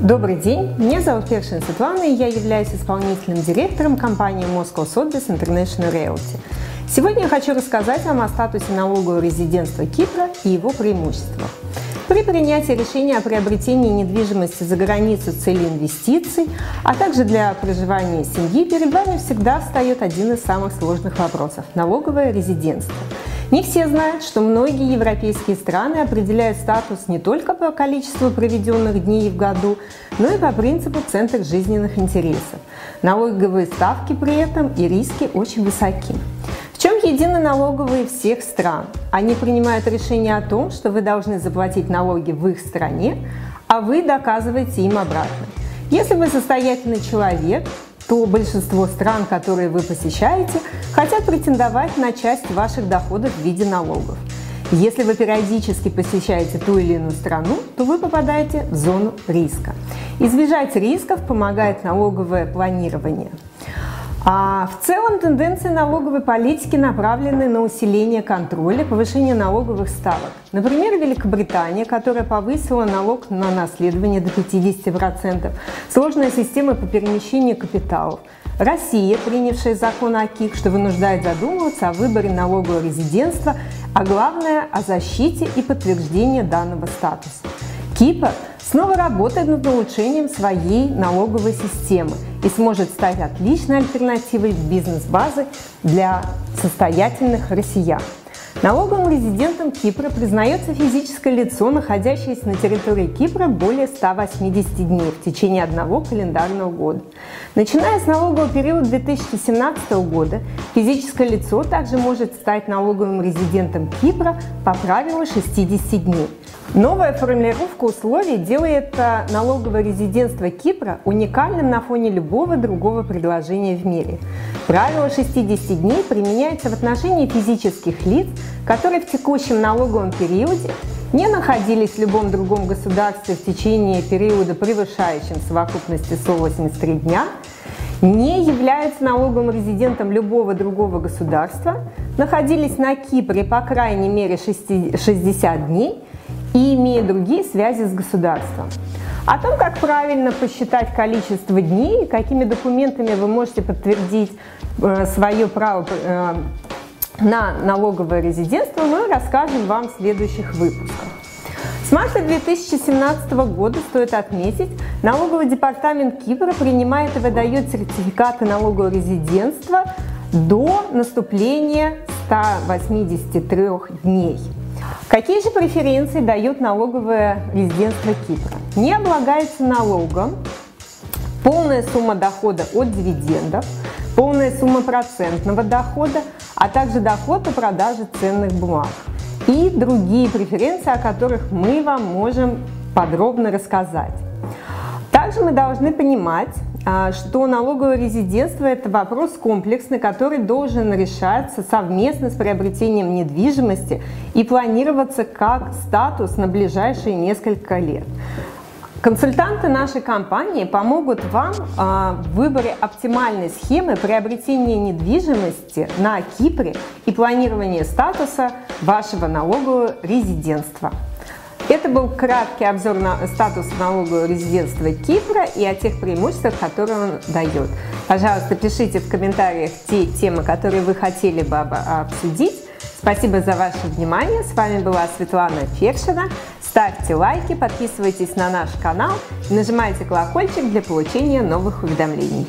Добрый день, меня зовут Першин Светлана, и я являюсь исполнительным директором компании Moscow Sotheby's International Realty. Сегодня я хочу рассказать вам о статусе налогового резидентства Кипра и его преимуществах. При принятии решения о приобретении недвижимости за границу с целью инвестиций, а также для проживания семьи, перед вами всегда встает один из самых сложных вопросов – налоговое резидентство – не все знают, что многие европейские страны определяют статус не только по количеству проведенных дней в году, но и по принципу центр жизненных интересов. Налоговые ставки при этом и риски очень высоки. В чем едины налоговые всех стран? Они принимают решение о том, что вы должны заплатить налоги в их стране, а вы доказываете им обратно. Если вы состоятельный человек, то большинство стран, которые вы посещаете, хотят претендовать на часть ваших доходов в виде налогов. Если вы периодически посещаете ту или иную страну, то вы попадаете в зону риска. Избежать рисков помогает налоговое планирование. А в целом тенденции налоговой политики направлены на усиление контроля, повышение налоговых ставок. Например, Великобритания, которая повысила налог на наследование до 50%, сложная система по перемещению капиталов. Россия, принявшая закон о КИК, что вынуждает задумываться о выборе налогового резидентства, а главное – о защите и подтверждении данного статуса. Кипр снова работает над улучшением своей налоговой системы и сможет стать отличной альтернативой бизнес-базы для состоятельных россиян. Налоговым резидентом Кипра признается физическое лицо, находящееся на территории Кипра более 180 дней в течение одного календарного года. Начиная с налогового периода 2017 года, физическое лицо также может стать налоговым резидентом Кипра по правилу 60 дней. Новая формулировка условий делает э, налоговое резидентство Кипра уникальным на фоне любого другого предложения в мире. Правило 60 дней применяется в отношении физических лиц, которые в текущем налоговом периоде не находились в любом другом государстве в течение периода, превышающим совокупности 183 дня, не являются налоговым резидентом любого другого государства, находились на Кипре по крайней мере 60 дней и имеют другие связи с государством. О том, как правильно посчитать количество дней какими документами вы можете подтвердить э, свое право э, на налоговое резидентство, мы расскажем вам в следующих выпусках. С марта 2017 года, стоит отметить, налоговый департамент Кипра принимает и выдает сертификаты налогового резидентства до наступления 183 дней. Какие же преференции дает налоговое резидентство Кипра? Не облагается налогом полная сумма дохода от дивидендов, полная сумма процентного дохода, а также доход по продаже ценных бумаг и другие преференции, о которых мы вам можем подробно рассказать. Также мы должны понимать, а, что налоговое резидентство – это вопрос комплексный, который должен решаться совместно с приобретением недвижимости и планироваться как статус на ближайшие несколько лет. Консультанты нашей компании помогут вам а, в выборе оптимальной схемы приобретения недвижимости на Кипре и планирования статуса вашего налогового резидентства. Это был краткий обзор на статус налогового резидентства Кипра и о тех преимуществах, которые он дает. Пожалуйста, пишите в комментариях те темы, которые вы хотели бы обсудить. Спасибо за ваше внимание. С вами была Светлана Фершина. Ставьте лайки, подписывайтесь на наш канал и нажимайте колокольчик для получения новых уведомлений.